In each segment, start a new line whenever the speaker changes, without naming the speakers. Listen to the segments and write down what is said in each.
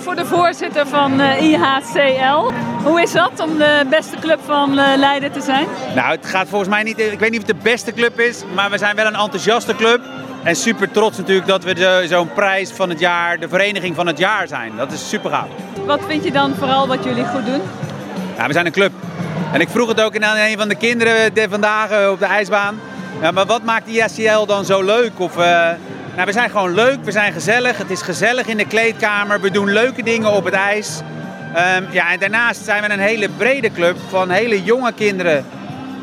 voor de voorzitter van uh, IHCL. Hoe is dat om de beste club van uh, Leiden te zijn?
Nou, het gaat volgens mij niet. Ik weet niet of het de beste club is, maar we zijn wel een enthousiaste club. En super trots natuurlijk dat we zo'n prijs van het jaar, de vereniging van het jaar zijn. Dat is super gaaf.
Wat vind je dan vooral wat jullie goed doen?
Ja, we zijn een club. En ik vroeg het ook aan een van de kinderen de vandaag eh, op de ijsbaan. Ja, maar wat maakt ISCL dan zo leuk? Of, uh, nou, we zijn gewoon leuk, we zijn gezellig. Het is gezellig in de kleedkamer. We doen leuke dingen op het ijs. Um, ja, en daarnaast zijn we een hele brede club van hele jonge kinderen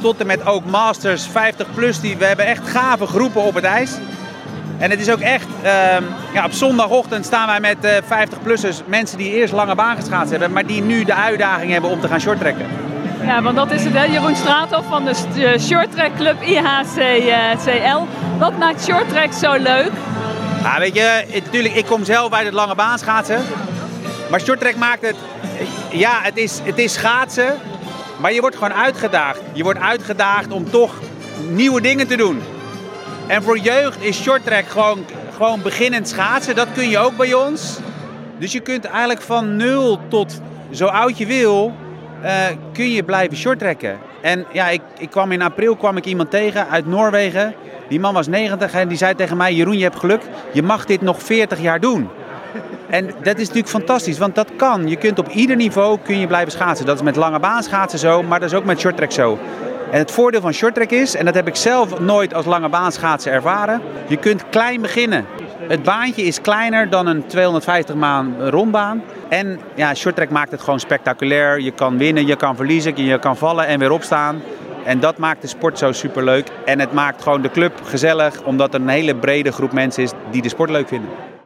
tot en met ook masters 50 plus. Die, we hebben echt gave groepen op het ijs. En het is ook echt, um, ja, op zondagochtend staan wij met uh, 50-plussers, mensen die eerst lange baan geschaatst hebben, maar die nu de uitdaging hebben om te gaan shorttrekken.
Ja, want dat is het, hè? Jeroen Straathoff van de shorttrack club IHCL. Wat maakt shorttrack zo leuk?
Ja, weet je, natuurlijk, ik kom zelf uit het lange baan schaatsen. Maar shorttrack maakt het, ja, het is, het is schaatsen, maar je wordt gewoon uitgedaagd. Je wordt uitgedaagd om toch nieuwe dingen te doen. En voor jeugd is shorttrack gewoon, gewoon beginnend schaatsen. Dat kun je ook bij ons. Dus je kunt eigenlijk van nul tot zo oud je wil, kun je blijven shorttrekken. En ja, ik, ik kwam in april kwam ik iemand tegen uit Noorwegen. Die man was 90 en die zei tegen mij: Jeroen, je hebt geluk. Je mag dit nog 40 jaar doen. En dat is natuurlijk fantastisch, want dat kan. Je kunt op ieder niveau kun je blijven schaatsen. Dat is met lange baan schaatsen zo, maar dat is ook met shorttrack zo. En het voordeel van shorttrack is, en dat heb ik zelf nooit als lange baan schaatsen ervaren, je kunt klein beginnen. Het baantje is kleiner dan een 250 maan rondbaan. En ja, shorttrack maakt het gewoon spectaculair. Je kan winnen, je kan verliezen, je kan vallen en weer opstaan. En dat maakt de sport zo superleuk. En het maakt gewoon de club gezellig, omdat er een hele brede groep mensen is die de sport leuk vinden.